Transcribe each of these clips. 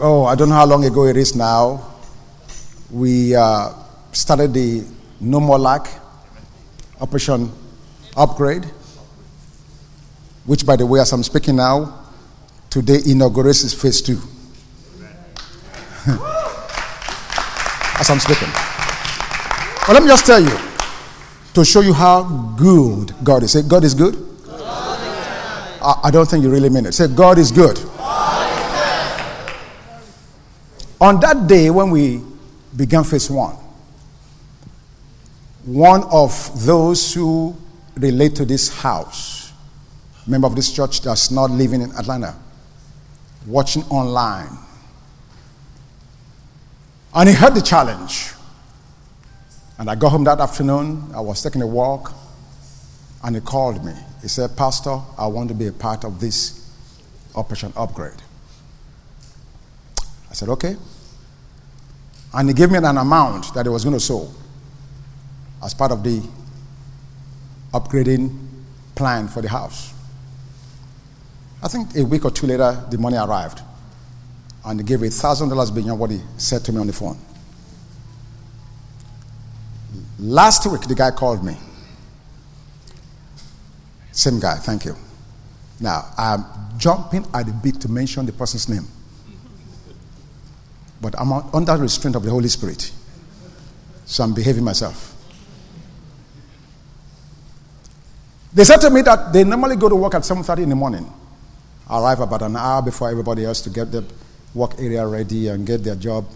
oh, I don't know how long ago it is now. We uh, started the No More Lack Operation Upgrade, which, by the way, as I'm speaking now, today inaugurates phase two. as I'm speaking. But let me just tell you to show you how good God is. Say, God is good. I, I, don't think you really mean it. Say, God is good. On that day when we began phase one, one of those who relate to this house, member of this church that's not living in Atlanta, watching online, and he heard the challenge. And I got home that afternoon. I was taking a walk. And he called me. He said, Pastor, I want to be a part of this Operation Upgrade. I said, okay. And he gave me an amount that he was going to sow as part of the upgrading plan for the house. I think a week or two later, the money arrived and he gave a thousand dollars beyond what he said to me on the phone. Last week, the guy called me. Same guy, thank you. Now, I'm jumping at the bit to mention the person's name. But I'm under restraint of the Holy Spirit. So I'm behaving myself. They said to me that they normally go to work at 7.30 in the morning. Arrive about an hour before everybody else to get the work area ready and get their job,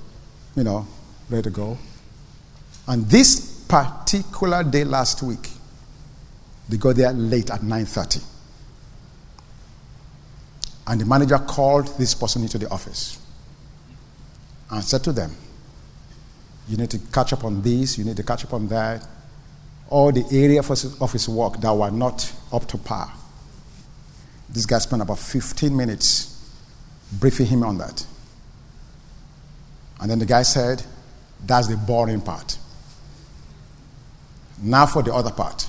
you know, ready to go. And this particular day last week, they got there late at 9:30. And the manager called this person into the office and said to them, You need to catch up on this, you need to catch up on that. All the area of his work that were not up to par. This guy spent about 15 minutes briefing him on that. And then the guy said, That's the boring part. Now for the other part.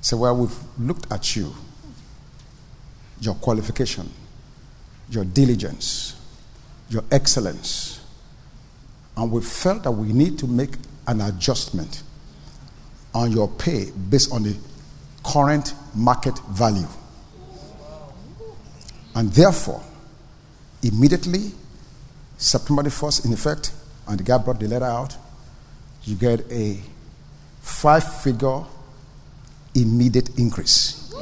So, well, we've looked at you, your qualification, your diligence, your excellence, and we felt that we need to make an adjustment on your pay based on the current market value. And therefore, immediately, September the 1st, in effect, and the guy brought the letter out, you get a five figure immediate increase.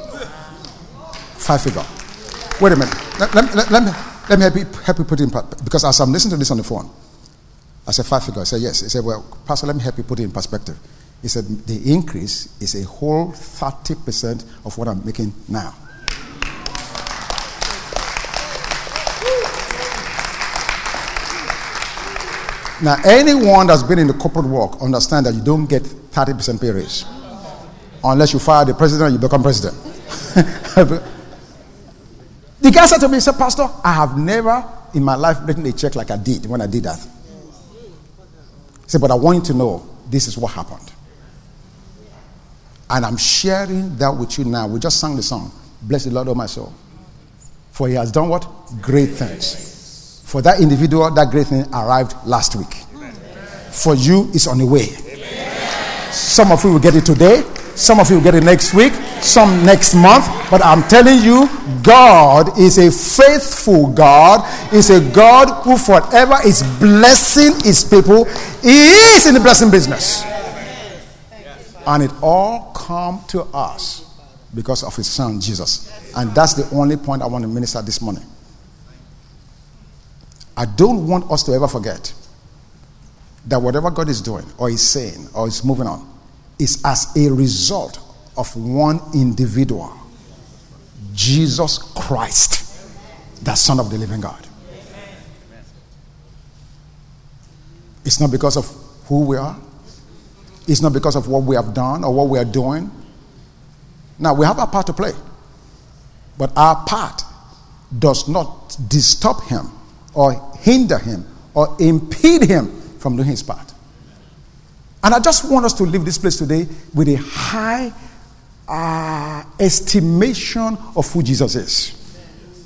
Five figure. Wait a minute. Let, let, let, let me, let me help you, help you put it in because as I'm listening to this on the phone, I said five figure. I said yes. He said, well, Pastor, let me help you put it in perspective. He said the increase is a whole 30% of what I'm making now. Now, anyone that's been in the corporate world understand that you don't get 30% pay raise unless you fire the president and you become president. guy said to me, he said, Pastor, I have never in my life written a check like I did when I did that. He said, but I want you to know this is what happened. And I'm sharing that with you now. We just sang the song, Bless the Lord, of my soul. For he has done what? Great things. For that individual, that great thing arrived last week. For you, it's on the way. Some of you will get it today. Some of you get it next week. Some next month. But I'm telling you, God is a faithful God. Is a God who forever is blessing his people. He is in the blessing business. And it all come to us because of his son Jesus. And that's the only point I want to minister this morning. I don't want us to ever forget that whatever God is doing or is saying or is moving on is as a result of one individual, Jesus Christ, the Son of the living God. It's not because of who we are, it's not because of what we have done or what we are doing. Now, we have a part to play, but our part does not disturb Him or hinder him or impede him from doing his part. And I just want us to leave this place today with a high uh, estimation of who Jesus is.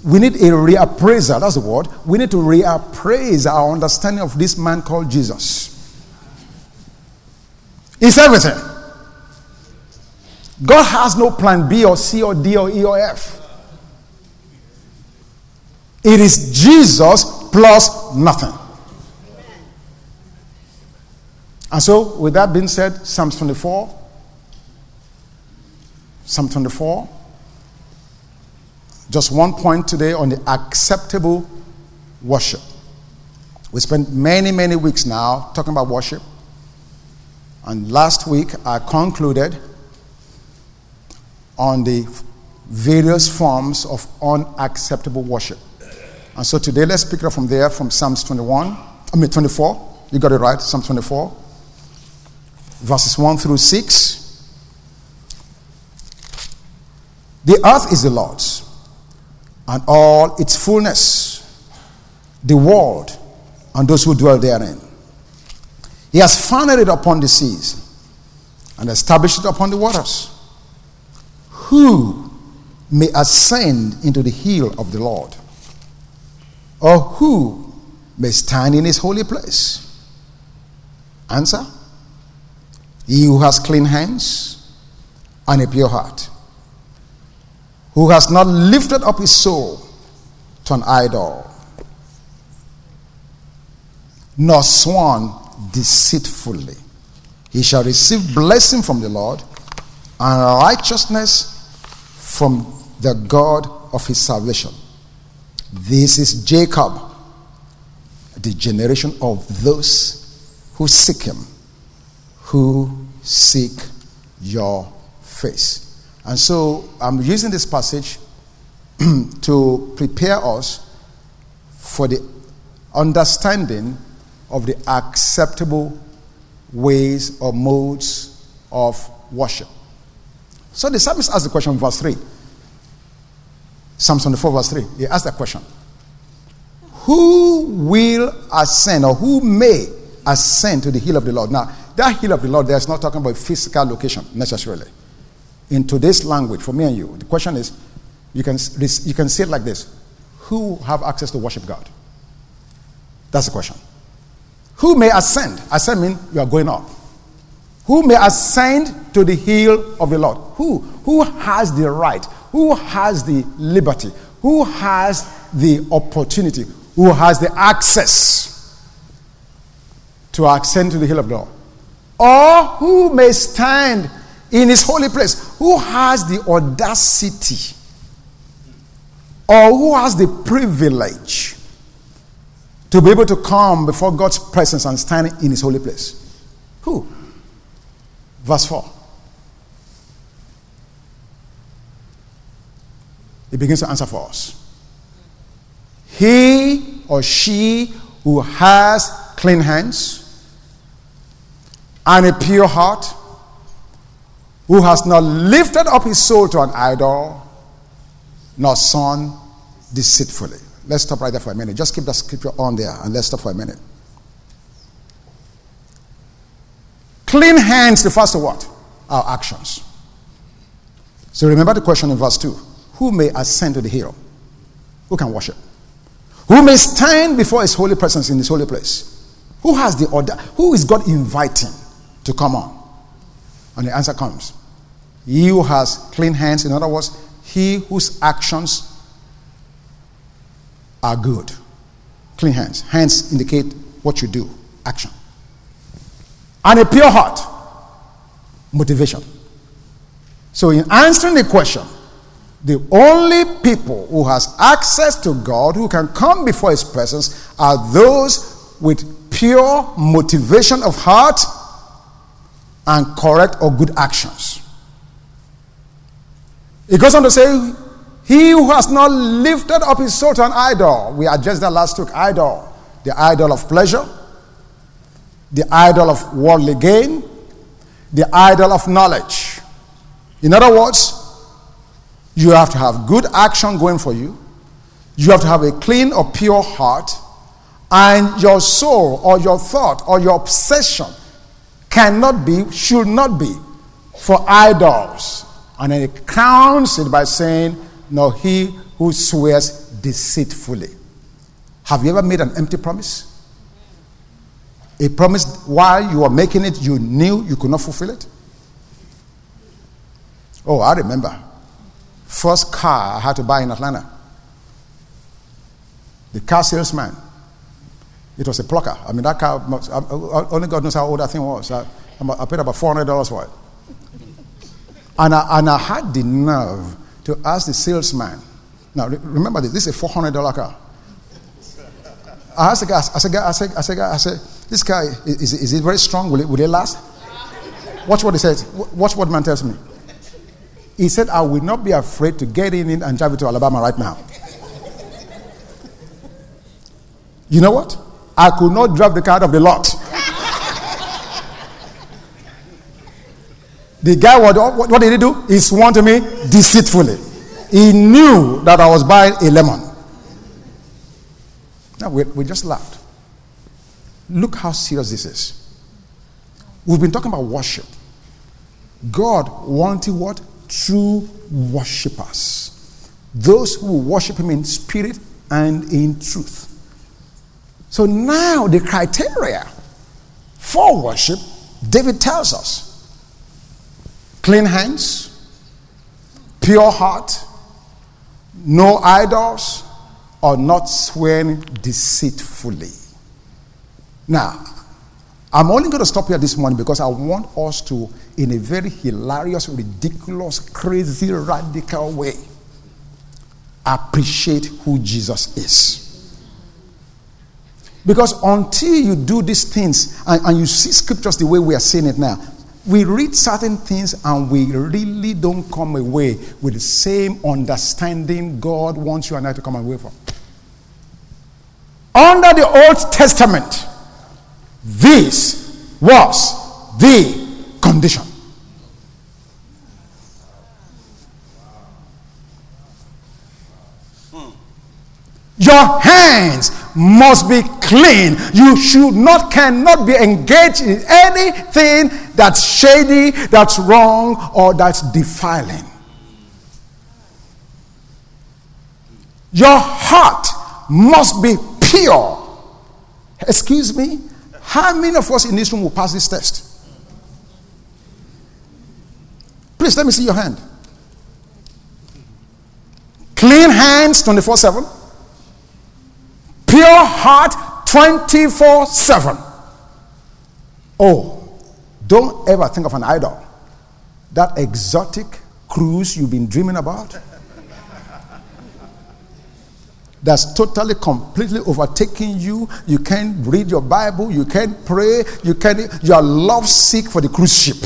we need a reappraisal. That's the word. We need to reappraise our understanding of this man called Jesus. It's everything. God has no plan B or C or D or E or F. It is Jesus plus nothing. And so, with that being said, Psalm 24. Psalm 24. Just one point today on the acceptable worship. We spent many, many weeks now talking about worship. And last week I concluded on the various forms of unacceptable worship. And so today let's pick up from there from Psalms 21, I mean 24. You got it right, Psalm 24, verses 1 through 6. The earth is the Lord's and all its fullness, the world and those who dwell therein. He has founded it upon the seas and established it upon the waters. Who may ascend into the hill of the Lord? Or who may stand in his holy place? Answer He who has clean hands and a pure heart who has not lifted up his soul to an idol, nor sworn deceitfully. He shall receive blessing from the Lord and righteousness from the God of his salvation. This is Jacob, the generation of those who seek him, who seek your face. And so I'm using this passage to prepare us for the understanding of the acceptable ways or modes of worship. So the psalmist asked the question in verse 3. Psalm 24, verse 3. He asked that question Who will ascend or who may ascend to the hill of the Lord? Now, that hill of the Lord, there's not talking about physical location necessarily in today's language, for me and you, the question is you can, you can say it like this Who have access to worship God? That's the question. Who may ascend? Ascend means you are going up. Who may ascend to the hill of the Lord? Who? Who has the right? Who has the liberty? Who has the opportunity? Who has the access to ascend to the hill of the Lord? Or who may stand in his holy place. Who has the audacity or who has the privilege to be able to come before God's presence and stand in his holy place? Who? Verse 4. He begins to answer for us. He or she who has clean hands and a pure heart who has not lifted up his soul to an idol, nor son deceitfully. Let's stop right there for a minute. Just keep that scripture on there and let's stop for a minute. Clean hands refers to what? Our actions. So remember the question in verse 2 Who may ascend to the hill? Who can worship? Who may stand before his holy presence in his holy place? Who has the order? Who is God inviting to come on? And the answer comes he who has clean hands, in other words, he whose actions are good. Clean hands. Hands indicate what you do, action. And a pure heart, motivation. So, in answering the question, the only people who has access to God, who can come before His presence, are those with pure motivation of heart and correct or good actions. He goes on to say, He who has not lifted up his soul to an idol. We addressed that last week idol. The idol of pleasure, the idol of worldly gain, the idol of knowledge. In other words, you have to have good action going for you. You have to have a clean or pure heart. And your soul or your thought or your obsession cannot be, should not be for idols and then he crowns it by saying, No, he who swears deceitfully. Have you ever made an empty promise? A promise while you were making it, you knew you could not fulfill it? Oh, I remember. First car I had to buy in Atlanta. The car salesman. It was a plucker. I mean, that car, uh, only God knows how old that thing was. I, I paid about $400 for it. And I, and I had the nerve to ask the salesman. Now, remember this, this is a $400 car. I asked the guy, I said, I said, I said, I said, this guy, is, is it very strong? Will it, will it last? Watch what he says. Watch what man tells me. He said, I will not be afraid to get in it and drive it to Alabama right now. You know what? I could not drive the car out of the lot. the guy, what, what did he do? He swore to me deceitfully. He knew that I was buying a lemon. Now, we, we just laughed. Look how serious this is. We've been talking about worship. God wanted what? True worshippers. Those who worship Him in spirit and in truth. So now the criteria for worship, David tells us clean hands, pure heart, no idols, or not swearing deceitfully. Now, I'm only going to stop here this morning because I want us to, in a very hilarious, ridiculous, crazy, radical way, appreciate who Jesus is. Because until you do these things and, and, you see scriptures the way we are saying it now, we read certain things and we really don't come away with the same understanding God wants you and I to come away from. Under the Old Testament, this was the condition. Hmm. Your hands must be clean. You should not, cannot be engaged in anything that's shady, that's wrong, or that's defiling. Your heart must be pure. Excuse me? How many of us in this room will pass this test? Please let me see your hand. Clean hands 24 7 pure heart 24 7. Oh, don't ever think of an idol. That exotic cruise you've been dreaming about. That's totally, completely overtaking you. You can't read your Bible. You can't pray. You can't. You are love sick for the cruise ship.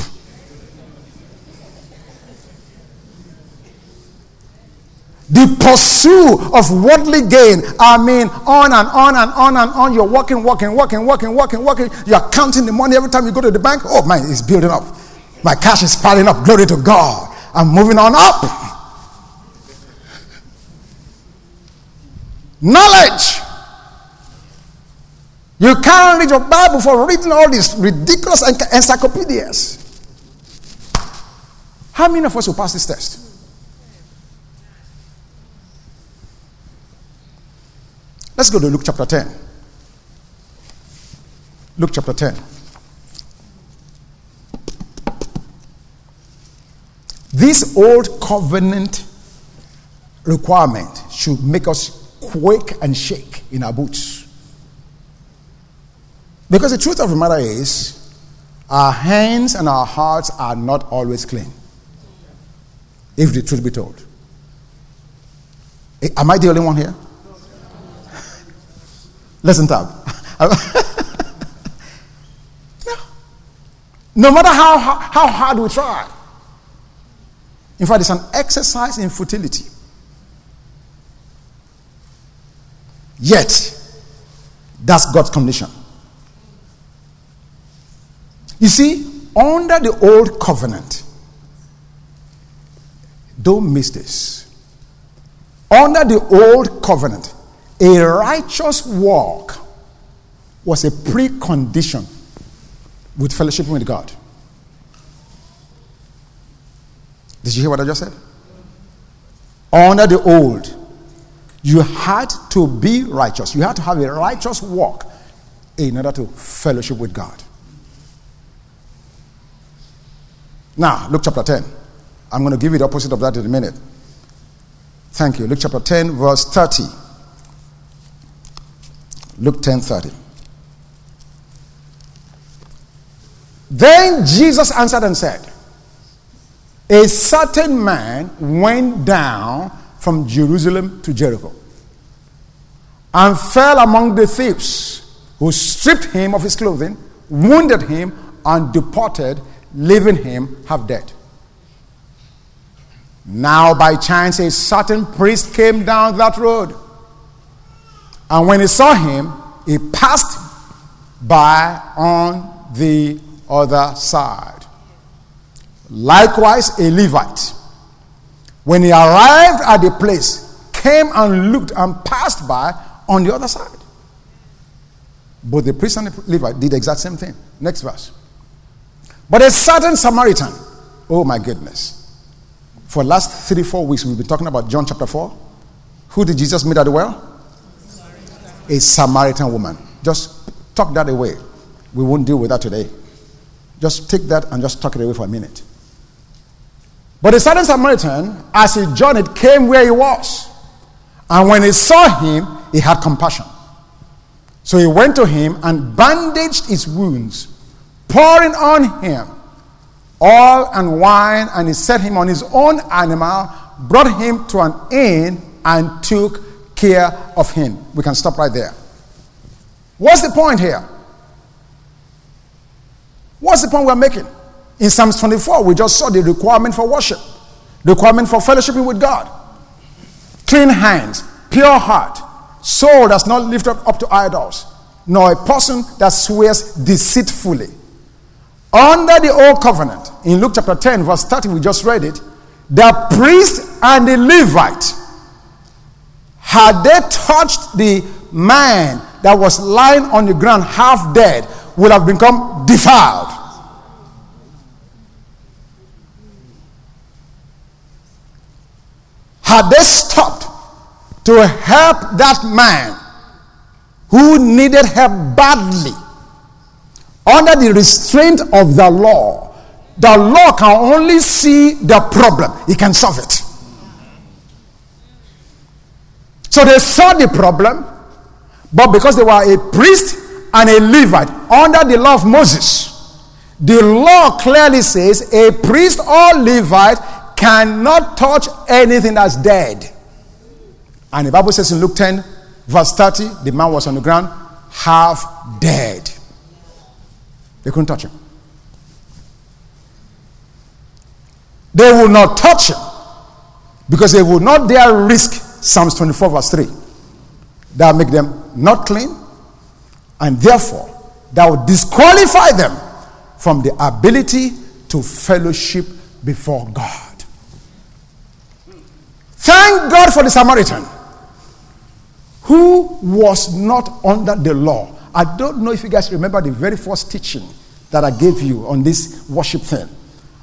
The pursuit of worldly gain. I mean, on and on and on and on. You're walking, walking, walking, walking, walking, working. You're counting the money every time you go to the bank. Oh, man, it's building up. My cash is piling up. Glory to God. I'm moving on up. Knowledge. You can't read your Bible for reading all these ridiculous encyclopedias. How many of us will pass this test? Let's go to Luke chapter 10. Luke chapter 10. This old covenant requirement should make us quake and shake in our boots. Because the truth of the matter is, our hands and our hearts are not always clean. If the truth be told. Eh, am I the only one here? Listen to no. no matter how, how hard we try. In fact, it's an exercise in futility. Yet, that's God's condition. You see, under the old covenant, don't miss this. Under the old covenant, a righteous walk was a precondition with fellowship with God. Did you hear what I just said? Under the old, You had to be righteous. You had to have a righteous walk in order to fellowship with God. Now, Luke chapter 10. I'm going to give you the opposite of that in a minute. Thank you. Luke chapter 10, verse 30. Luke 10:30. Then Jesus answered and said, A certain man went down from Jerusalem to Jericho and fell among the thieves who stripped him of his clothing, wounded him, and departed, leaving him half dead. Now, by chance, a certain priest came down that road. And when he saw him, he passed by on the other side. Likewise, a Levite, when he arrived at the place, came and looked and passed by on the other side. Both the priest and the Levite did the exact same thing. Next verse. But a certain Samaritan, oh my goodness. For last three, four weeks, we've been talking about John chapter 4. Who did Jesus meet at the well? A Samaritan woman. Just tuck that away. We won't deal with that today. Just take that and just tuck it away for a minute. But the certain Samaritan, as he journeyed, came where he was. And when he saw him, he had compassion. So he went to him and bandaged his wounds, pouring on him oil and wine, and he set him on his own animal, brought him to an inn, and took care of him. We can stop right there. What's the point here? What's the point we're making? In Psalms 24, we just saw the requirement for worship, requirement for fellowshipping with God. Clean hands, pure heart, soul that's not lifted up to idols, nor a person that swears deceitfully. Under the old covenant, in Luke chapter 10, verse 30, we just read it, the priest and the Levite, had they touched the man that was lying on the ground half dead, would have become defiled. Had they stopped to help that man who needed help badly under the restraint of the law, the law can only see the problem, it can solve it. So they saw the problem, but because they were a priest and a Levite under the law of Moses. The law clearly says a priest or Levite cannot touch anything that's dead. And the Bible says in Luke 10, verse 30, the man was on the ground, half dead. They couldn't touch him. They would not touch him because they would not dare risk Psalms 24, verse 3. That make them not clean, and therefore that would disqualify them from the ability to fellowship before God. Thank God for the Samaritan who was not under the law. I don't know if you guys remember the very first teaching that I gave you on this worship thing.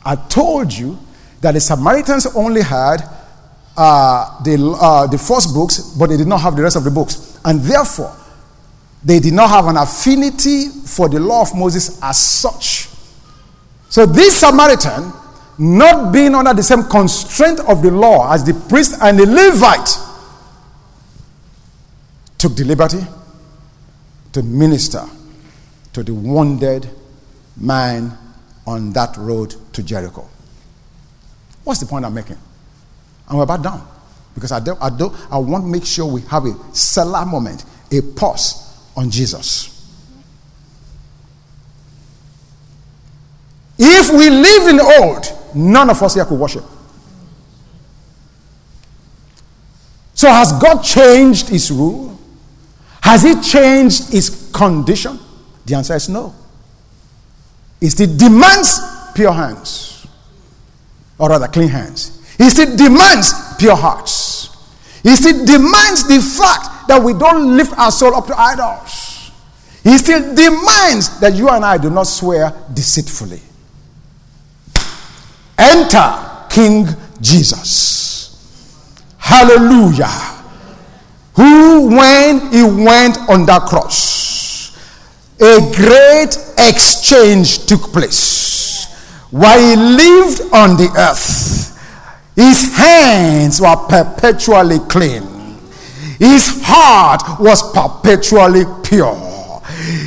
I told you that the Samaritans only had uh, the, uh, the first books, but they did not have the rest of the books. And therefore, they did not have an affinity for the law of Moses as such. So, this Samaritan, not being under the same constraint of the law as the priest and the Levite, took the liberty to minister to the wounded man on that road to Jericho. What's the point I'm making? And we're about done. Because I, do, I, do, I want to make sure we have a Selah moment, a pause on Jesus. If we lived in the old, none of us here could worship. So, has God changed his rule? Has he changed his condition? The answer is no. It still demands pure hands, or rather, clean hands. He still demands pure hearts. He still demands the fact that we don't lift our soul up to idols. He still demands that you and I do not swear deceitfully. Enter King Jesus. Hallelujah. who, when he went on that cross, a great exchange took place. While he lived on the earth, his hands were perpetually clean, his heart was perpetually pure.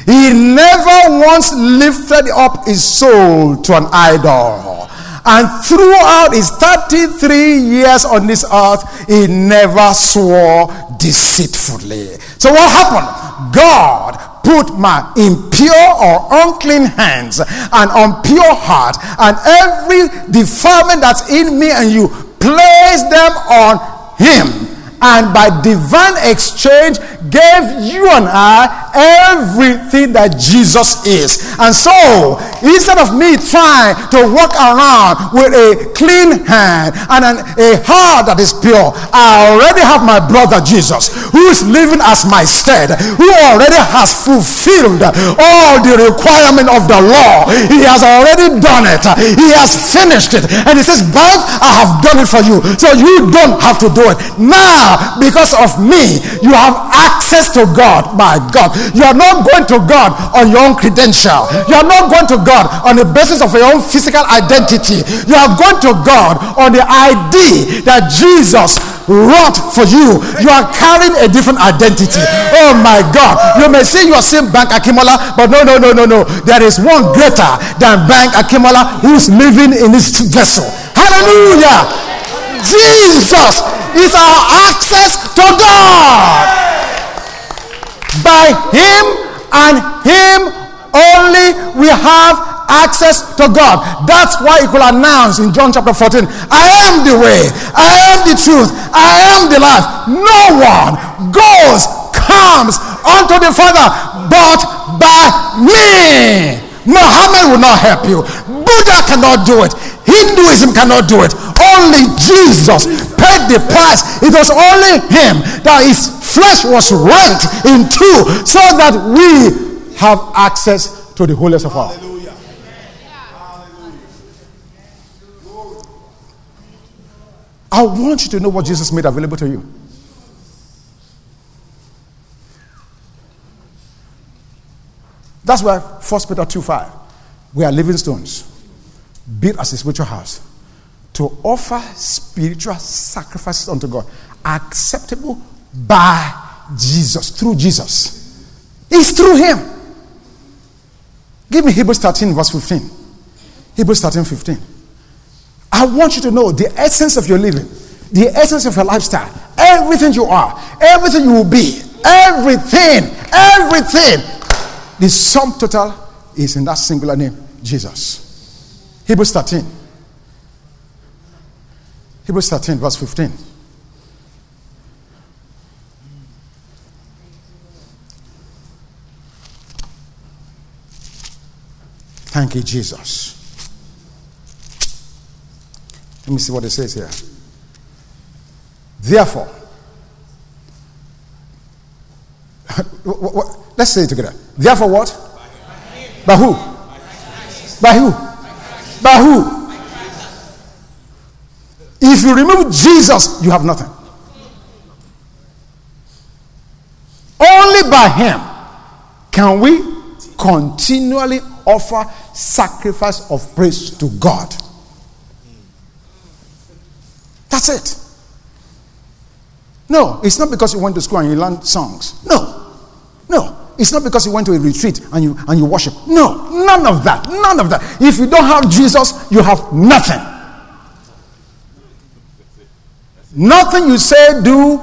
He never once lifted up his soul to an idol. And throughout his 33 years on this earth, he never swore deceitfully. So, what happened? God put my impure or unclean hands and impure heart and every defilement that's in me and you, place them on him. And by divine exchange gave you and I everything that Jesus is. And so, instead of me trying to walk around with a clean hand and an, a heart that is pure, I already have my brother Jesus who is living as my stead, who already has fulfilled all the requirement of the law. He has already done it. He has finished it. And he says, Bank, I have done it for you. So you don't have to do it. Now, because of me, you have access to God. My God. You are not going to God on your own credential. You are not going to God on the basis of your own physical identity. You are going to God on the ID that Jesus wrought for you. You are carrying a different identity. Oh my God. You may say you are saying Bank Akimola, but no, no, no, no, no. There is one greater than Bank Akimola who's living in this vessel. Hallelujah. Jesus is our access to God. By Him and Him only we have access to God. That's why He could announce in John chapter 14 I am the way, I am the truth, I am the life. No one goes, comes unto the Father but by me. Muhammad will not help you. Buddha cannot do it. Hinduism cannot do it. Only Jesus paid the price. It was only him that his flesh was rent in two so that we have access to the holiest of all. I want you to know what Jesus made available to you. That's why 1 Peter 2 5. We are living stones, built as a spiritual house, to offer spiritual sacrifices unto God, acceptable by Jesus, through Jesus. It's through Him. Give me Hebrews 13, verse 15. Hebrews 13, 15. I want you to know the essence of your living, the essence of your lifestyle, everything you are, everything you will be, everything, everything the sum total is in that singular name, Jesus. Hebrews 13. Hebrews 13, verse 15. Thank you, Jesus. Let me see what it says here. Therefore, let's say it together. Therefore, what? By who? By who? By who? If you remove Jesus, you have nothing. Only by Him can we continually offer sacrifice of praise to God. That's it. No, it's not because you went to school and you learned songs. No. It's not because you went to a retreat and you and you worship. No, none of that. None of that. If you don't have Jesus, you have nothing. Nothing you say, do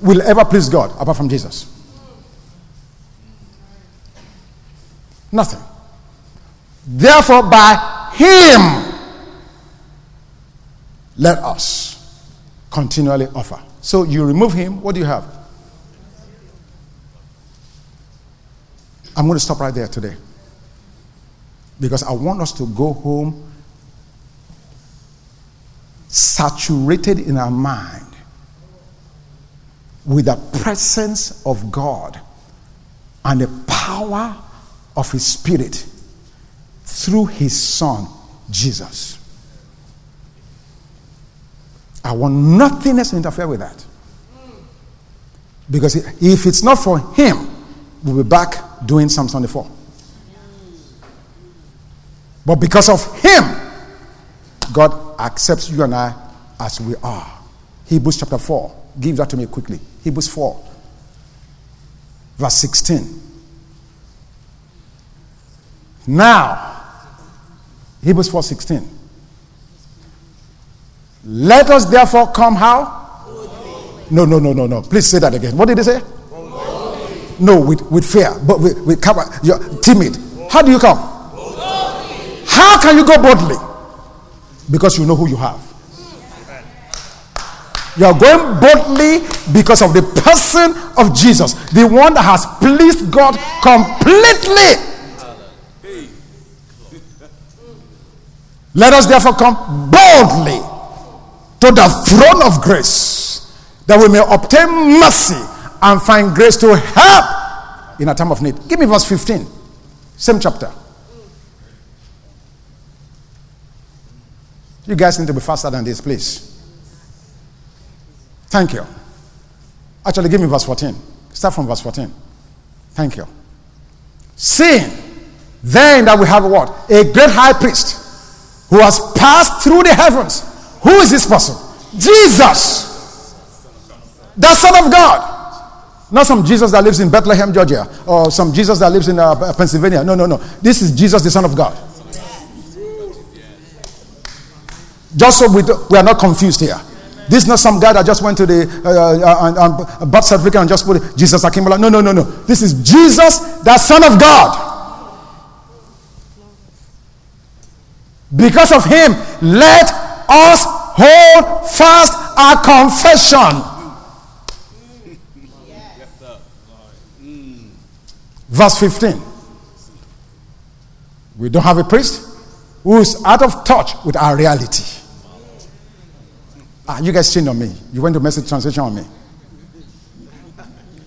will ever please God apart from Jesus. Nothing. Therefore, by Him, let us continually offer. So you remove Him, what do you have? I'm going to stop right there today. Because I want us to go home saturated in our mind with the presence of God and the power of His Spirit through His Son, Jesus. I want nothing else to interfere with that. Because if it's not for him, we'll be back doing Psalm 24. But because of him, God accepts you and I as we are. Hebrews chapter 4. Give that to me quickly. Hebrews 4, verse 16. Now, Hebrews 4 16. Let us therefore come how? No, no, no, no, no. Please say that again. What did he say? No, with, with fear, but with, with cover. You're timid. How do you come? How can you go boldly? Because you know who you have. You are going boldly because of the person of Jesus, the one that has pleased God completely. Let us therefore come boldly to the throne of grace that we may obtain mercy and find grace to help in a time of need. Give me verse 15, same chapter. You guys need to be faster than this, please. Thank you. Actually, give me verse 14. Start from verse 14. Thank you. Seeing then that we have what? A great high priest who has passed through the heavens. Who is this person? Jesus, the Son of God. Not some Jesus that lives in Bethlehem, Georgia, or some Jesus that lives in uh, Pennsylvania. No, no, no. This is Jesus, the Son of God. Just so we, we are not confused here. This is not some guy that just went to the uh, uh, birth certificate and just put Jesus Akimbola. No, no, no, no. This is Jesus, the Son of God. Because of him, let us hold fast our confession. Verse 15. We don't have a priest who is out of touch with our reality. Ah, you guys changed on me. You went to message translation on me.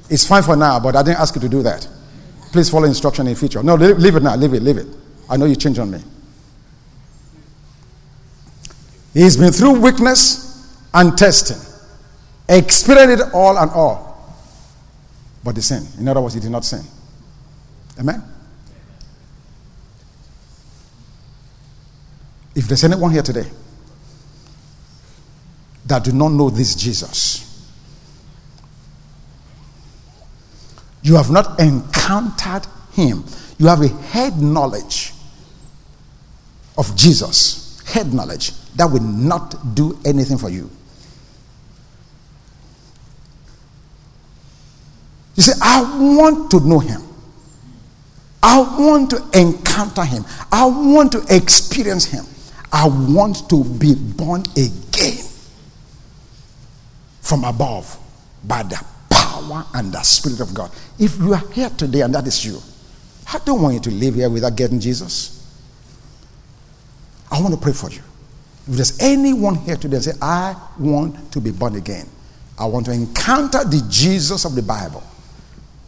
It's fine for now, but I didn't ask you to do that. Please follow instruction in future. No, leave, it now. Leave it. Leave it. I know you changed on me. He's been through weakness and testing, experienced it all and all, but the sin. In other words, he did not sin. Amen. If there's anyone here today that do not know this Jesus. You have not encountered him. You have a head knowledge of Jesus, head knowledge that will not do anything for you. You say, I want to know him. I want to encounter him. I want to experience him. I want to be born again from above by the power and the Spirit of God. If you are here today and that is you, I don't want you to live here without getting Jesus. I want to pray for you. If there's anyone here today say, I want to be born again, I want to encounter the Jesus of the Bible,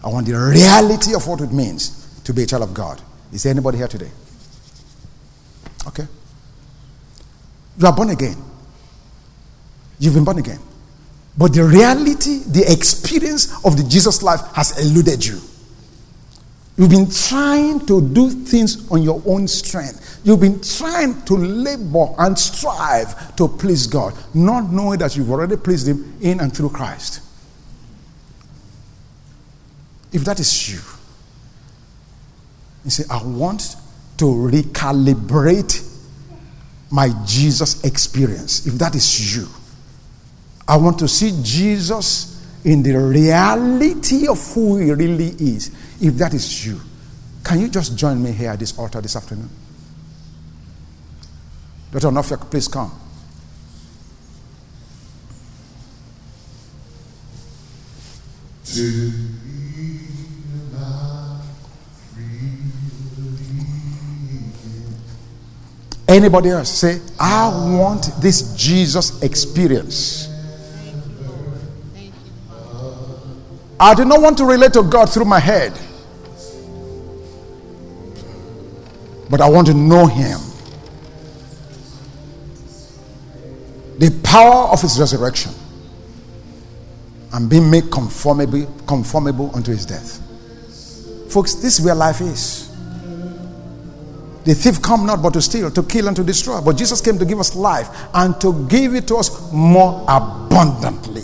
I want the reality of what it means to be a child of God. Is there anybody here today? Okay. You are born again. You've been born again. But the reality, the experience of the Jesus life has eluded you. You've been trying to do things on your own strength. You've been trying to labor and strive to please God, not knowing that you've already pleased Him in and through Christ. If that is you, you say, I want to recalibrate my Jesus experience. If that is you, I want to see Jesus in the reality of who he really is. If that is you, can you just join me here at this altar this afternoon? Dr. Onofia, please come. Anybody else say, I want this Jesus experience. I do not want to relate to God through my head, but I want to know Him. The power of His resurrection and being made conformable, conformable unto his death. Folks, this is where life is. The thief come not but to steal, to kill, and to destroy. But Jesus came to give us life and to give it to us more abundantly.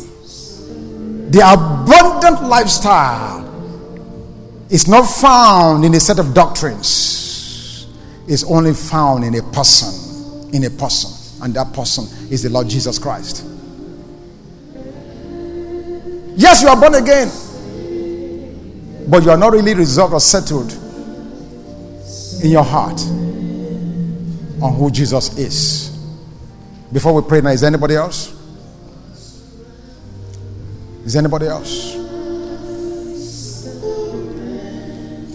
The abundant lifestyle is not found in a set of doctrines, it's only found in a person. In a person. And that person is the Lord Jesus Christ. Yes, you are born again, but you are not really resolved or settled in your heart on who Jesus is. Before we pray now, is anybody else? Is anybody else?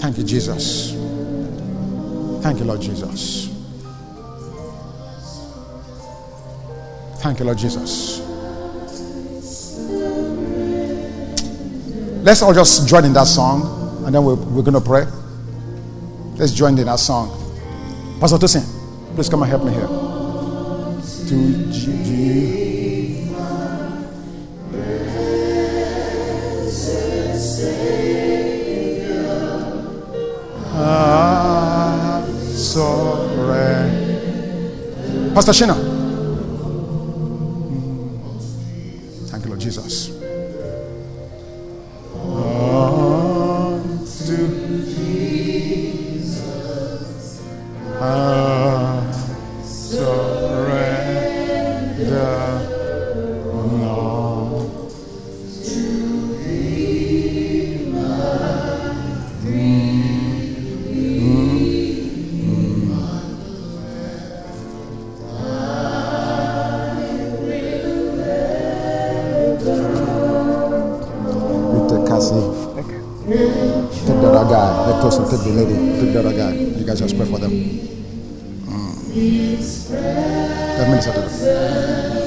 Thank you, Jesus. Thank you, Lord Jesus. Thank you, Lord Jesus. Let's all just join in that song and then we're, we're going to pray. Let's join in that song. Pastor Tosin, please come and help me here. To I ah, surrender. Pastor Shina. Thank you, Lord Jesus. Let take the lady. Take the other guy. You guys just pray for them. Mm. Let me listen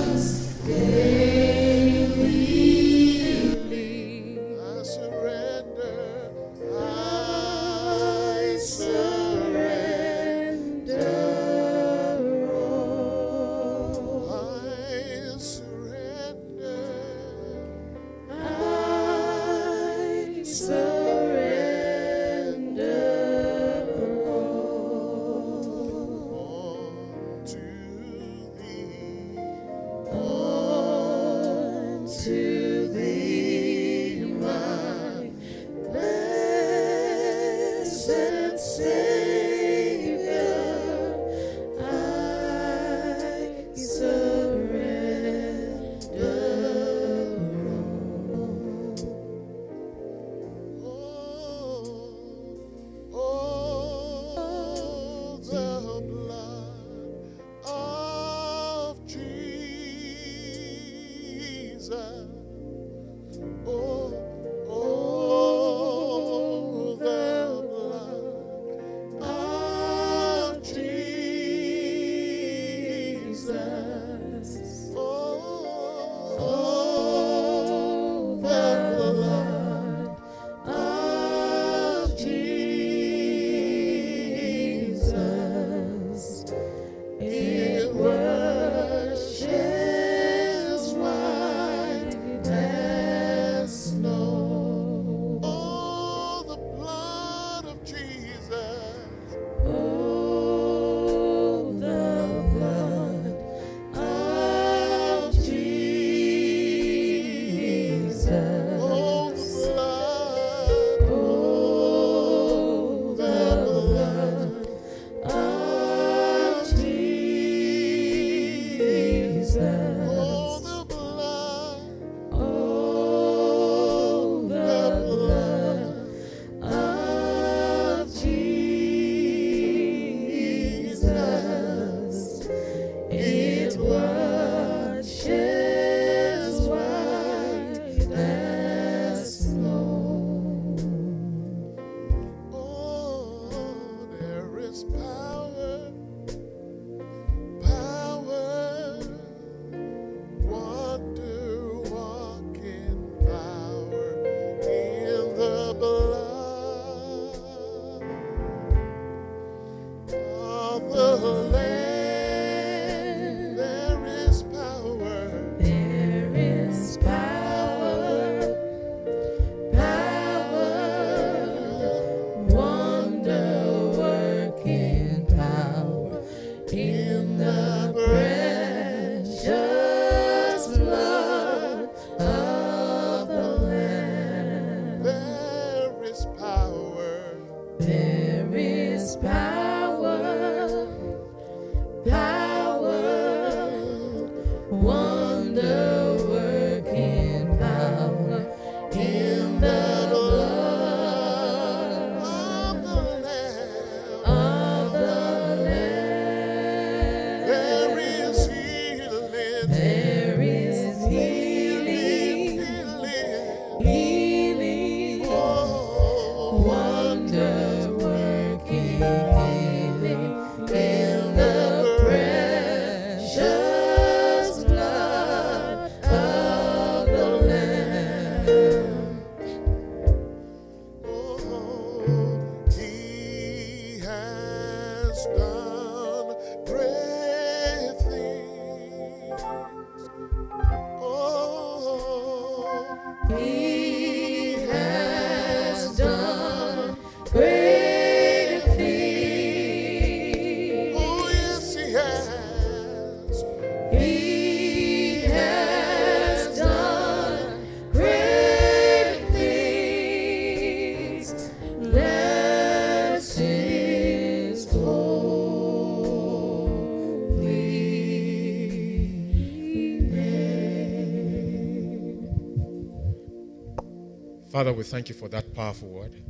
Father, we thank you for that powerful word.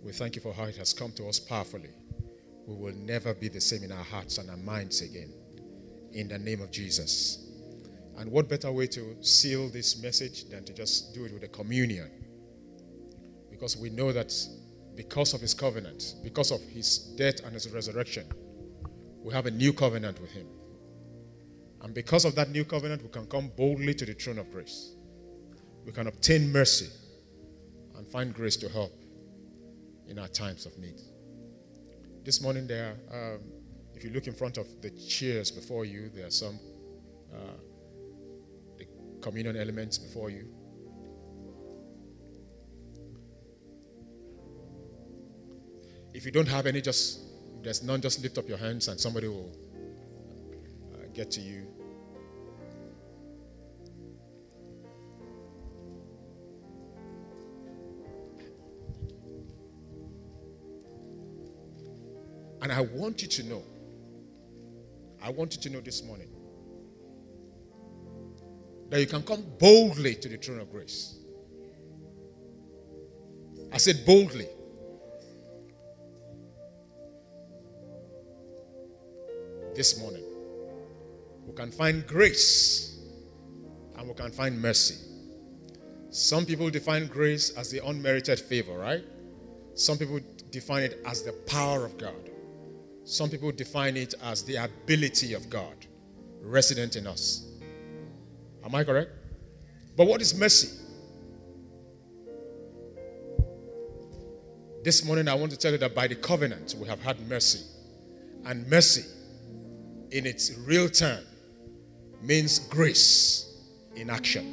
We thank you for how it has come to us powerfully. We will never be the same in our hearts and our minds again. In the name of Jesus. And what better way to seal this message than to just do it with a communion? Because we know that because of his covenant, because of his death and his resurrection, we have a new covenant with him. And because of that new covenant, we can come boldly to the throne of grace. We can obtain mercy and find grace to help in our times of need. This morning, there, um, if you look in front of the chairs before you, there are some uh, the communion elements before you. If you don't have any, just there's none. Just lift up your hands, and somebody will uh, get to you. And I want you to know, I want you to know this morning that you can come boldly to the throne of grace. I said boldly. This morning, we can find grace and we can find mercy. Some people define grace as the unmerited favor, right? Some people define it as the power of God. Some people define it as the ability of God resident in us. Am I correct? But what is mercy? This morning, I want to tell you that by the covenant, we have had mercy. And mercy, in its real term, means grace in action.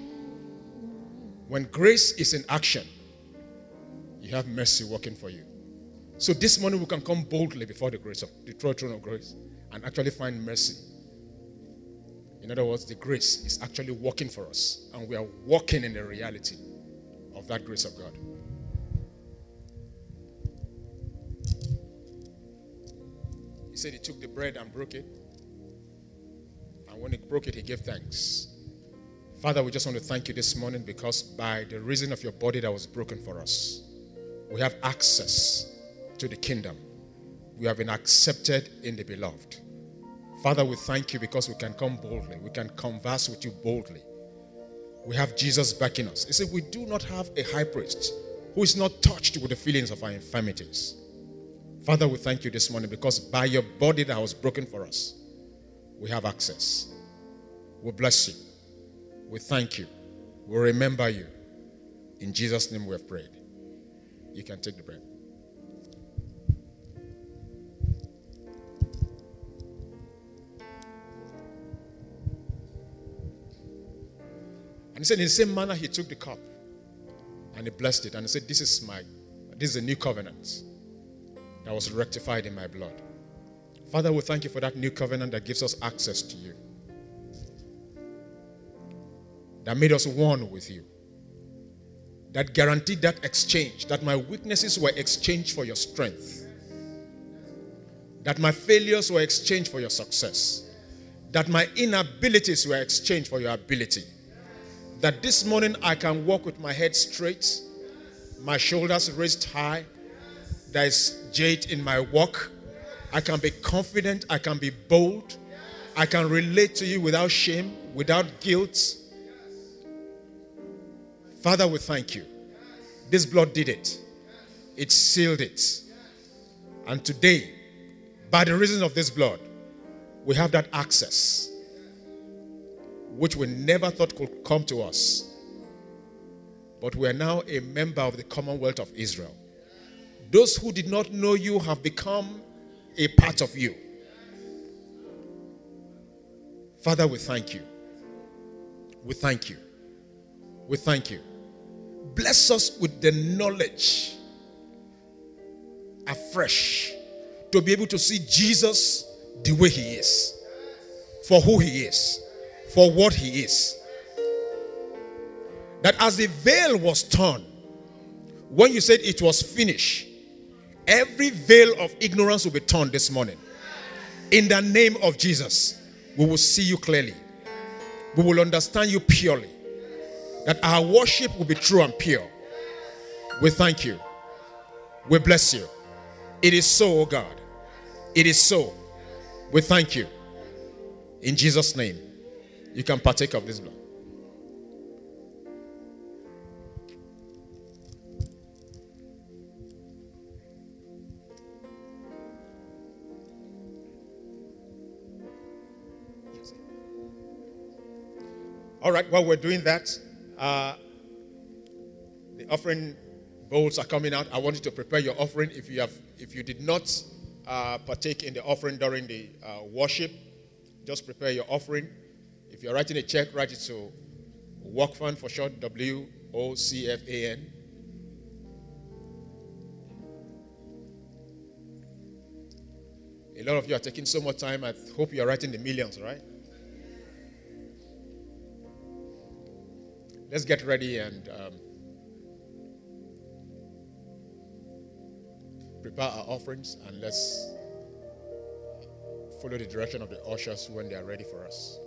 When grace is in action, you have mercy working for you. So this morning we can come boldly before the grace of the throne of grace and actually find mercy. In other words, the grace is actually working for us, and we are walking in the reality of that grace of God. He said he took the bread and broke it. And when he broke it, he gave thanks. Father, we just want to thank you this morning because by the reason of your body that was broken for us, we have access to the kingdom. We have been accepted in the beloved. Father, we thank you because we can come boldly. We can converse with you boldly. We have Jesus backing us. He said, We do not have a high priest who is not touched with the feelings of our infirmities. Father, we thank you this morning because by your body that was broken for us, we have access. We bless you. We thank you. We remember you. In Jesus' name we have prayed. You can take the bread. And he said, in the same manner, he took the cup and he blessed it and he said, This is my, this is a new covenant that was rectified in my blood. Father, we thank you for that new covenant that gives us access to you, that made us one with you, that guaranteed that exchange, that my weaknesses were exchanged for your strength, that my failures were exchanged for your success, that my inabilities were exchanged for your ability. That this morning I can walk with my head straight, my shoulders raised high, there is jade in my walk. I can be confident, I can be bold, I can relate to you without shame, without guilt. Father, we thank you. This blood did it, it sealed it. And today, by the reason of this blood, we have that access, which we never thought could come to us. But we are now a member of the Commonwealth of Israel. Those who did not know you have become a part of you. Father, we thank you. We thank you. We thank you. Bless us with the knowledge afresh to be able to see Jesus the way he is, for who he is, for what he is. That as the veil was torn, when you said it was finished, every veil of ignorance will be torn this morning. In the name of Jesus, we will see you clearly. We will understand you purely. That our worship will be true and pure. We thank you. We bless you. It is so, oh God. It is so. We thank you. In Jesus' name, you can partake of this blood. All right, while we're doing that, uh, the offering bowls are coming out. I want you to prepare your offering. If you have, if you did not uh, partake in the offering during the uh, worship, just prepare your offering. If you're writing a check, write it to Work Fund for short, W O C F A N. A lot of you are taking so much time. I hope you are writing the millions, right? Let's get ready and um, prepare our offerings and let's follow the direction of the ushers when they are ready for us.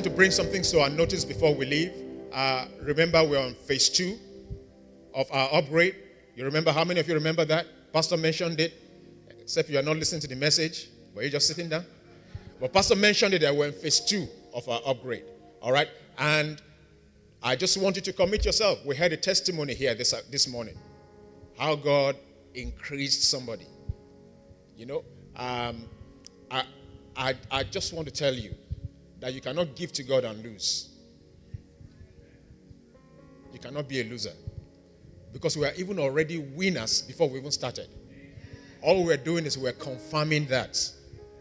Want to bring something to our notice before we leave. Uh, remember, we're on phase two of our upgrade. You remember how many of you remember that? Pastor mentioned it, except you are not listening to the message. Were you just sitting down? But Pastor mentioned it that we're in phase two of our upgrade. All right, and I just want you to commit yourself. We had a testimony here this, uh, this morning how God increased somebody. You know, um, I, I, I just want to tell you that you cannot give to God and lose. You cannot be a loser. Because we are even already winners before we even started. All we're doing is we're confirming that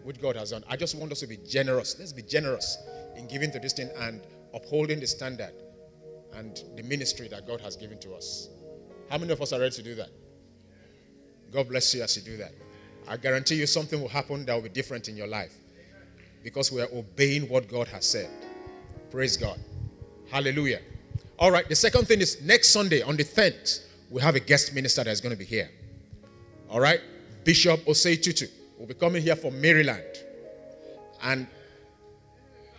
what God has done. I just want us to be generous. Let's be generous in giving to this thing and upholding the standard and the ministry that God has given to us. How many of us are ready to do that? God bless you as you do that. I guarantee you something will happen that will be different in your life because we are obeying what God has said. Praise God. Hallelujah. All right, the second thing is next Sunday on the 10th, we have a guest minister that's going to be here. All right, Bishop Osei Tutu will be coming here from Maryland. And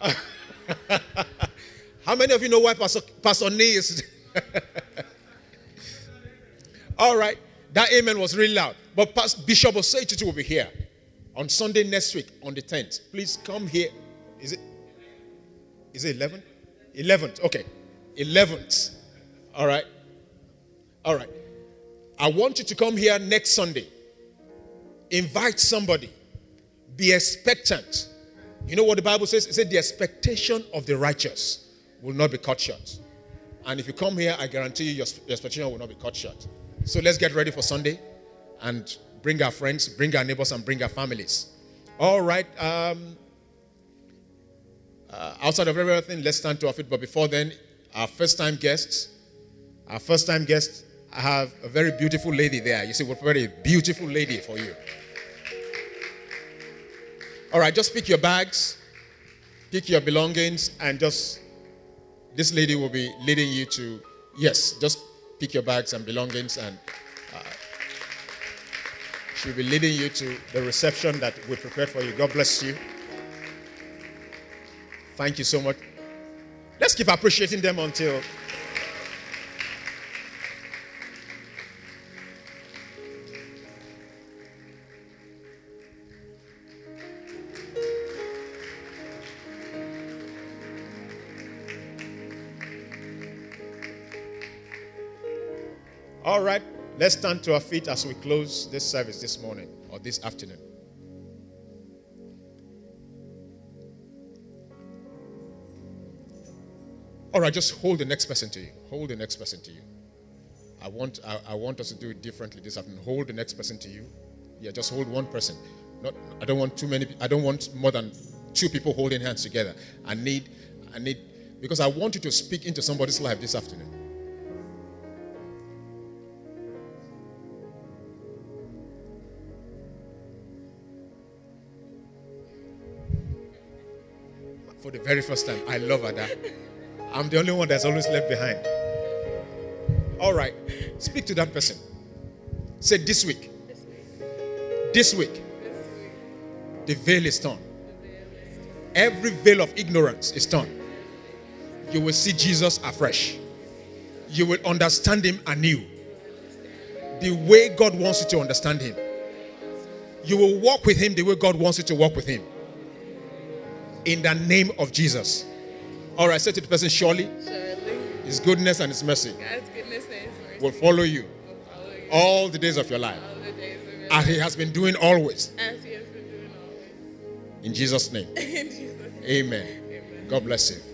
how many of you know why Pastor, Pastor Nee is? All right, that amen was really loud. But Bishop Osei Tutu will be here on Sunday next week on the 10th. Please come here. Is it? Is it 11? 11th. Okay. 11th. All right. All right. I want you to come here next Sunday. Invite somebody. Be expectant. You know what the Bible says? It said the expectation of the righteous will not be cut short. And if you come here, I guarantee you your, your expectation will not be cut short. So let's get ready for Sunday and bring our friends, bring our neighbors, and bring our families. All right. Um, uh, outside of everything, let's stand to our feet. But before then, our first time guests, our first time guests, I have a very beautiful lady there. You see, prepared a beautiful lady for you. All right, just pick your bags, pick your belongings, and just this lady will be leading you to yes, just pick your bags and belongings, and she'll be leading you to the reception that we prepared for you. God bless you. Thank you so much. Let's keep appreciating them until. Let's stand to our feet as we close this service this morning or this afternoon. All right, just hold the next person to you. Hold the next person to you. I want, I, I want us to do it differently this afternoon. Hold the next person to you. Yeah, just hold one person. Not, I don't want too many. I don't want more than two people holding hands together. I need, I need, because I want you to speak into somebody's life this afternoon. Very first time, I love Ada. I'm the only one that's always left behind. All right, speak to that person. Say this week. This week. The veil is torn. Every veil of ignorance is torn. You will see Jesus afresh. You will understand him anew. The way God wants you to understand him. You will walk with him the way God wants you to walk with him. In the name of Jesus. All right, say to the person, surely Surely, his goodness and his mercy God's goodness and His mercy will follow you will follow you all the days of your life, all the days of your as he has been doing always. as He has been doing always. In Jesus' name. In Jesus' name. Amen. Amen. God bless you.